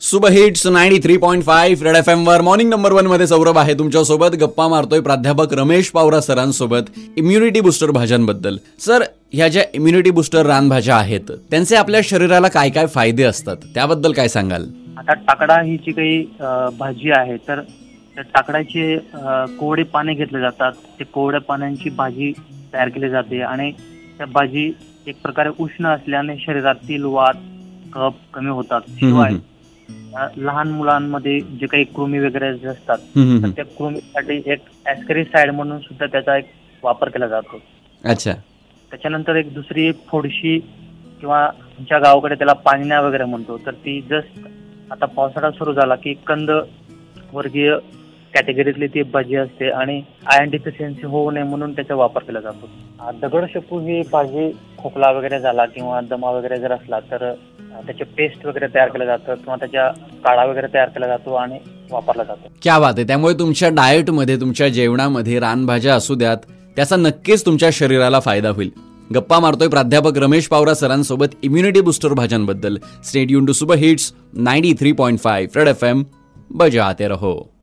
Super hits ninety three point five Red F M वर. Morning number वनमध्ये सौरभ आहे तुमच्यासोबत. गप्पा मारतोय प्राध्यापक रमेश पावरा सरांसोबत इम्युनिटी बुस्टर भाज्यांबद्दल. सर ह्या ज्या इम्युनिटी बुस्टर रानभाज्या आहेत त्यांचे आपल्या शरीराला काय काय फायदे असतात? त्याबद्दल काय सांगाल? आता टाकडा ही जी काही भाजी आहे तर त्या टाकडाचे कोवडे पाने घेतले जातात. ते कोवड्या पाण्याची भाजी तयार केली जाते आणि त्या भाजी एक प्रकारे उष्ण असल्याने शरीरातील वात कफ कमी होतात. शिवाय लहान मुलांमध्ये जे काही कृमी वगैरे जे असतात तर. त्या कृमीसाठी एक ॲस्करिसाइड म्हणून सुद्धा त्याचा एक वापर केला जातो. अच्छा. त्याच्यानंतर एक दुसरी एक फोडशी किंवा आमच्या गावाकडे त्याला पाणीण्या वगैरे म्हणतो तर ती जस्ट आता पावसाळा सुरू झाला की कंद वर्गीय कॅटेगरीतली ती भाजी असते आणि आयन डिफिशियन्सी होऊ नये म्हणून त्याचा वापर केला जातो. आ, दगडशेपू ही भाजी खोकला वगैरे झाला किंवा दमा वगैरे जर असला तर त्याचे पेस्ट वगैरे तयार केलं जातं किंवा त्याच्या काळा वगैरे तयार केला जातो आणि वापरला जातो. क्या बात आहे. त्यामुळे तुमच्या डाएटमध्ये तुमच्या जेवणामध्ये रानभाज्या असू द्यात त्याचा नक्कीच तुमच्या शरीराला फायदा होईल. गप्पा मारतोय प्राध्यापक रमेश पावरा सरांसोबत इम्युनिटी बुस्टर भाज्यांबद्दल. State युन to super hits ninety three point five Red F M बजाते रहो.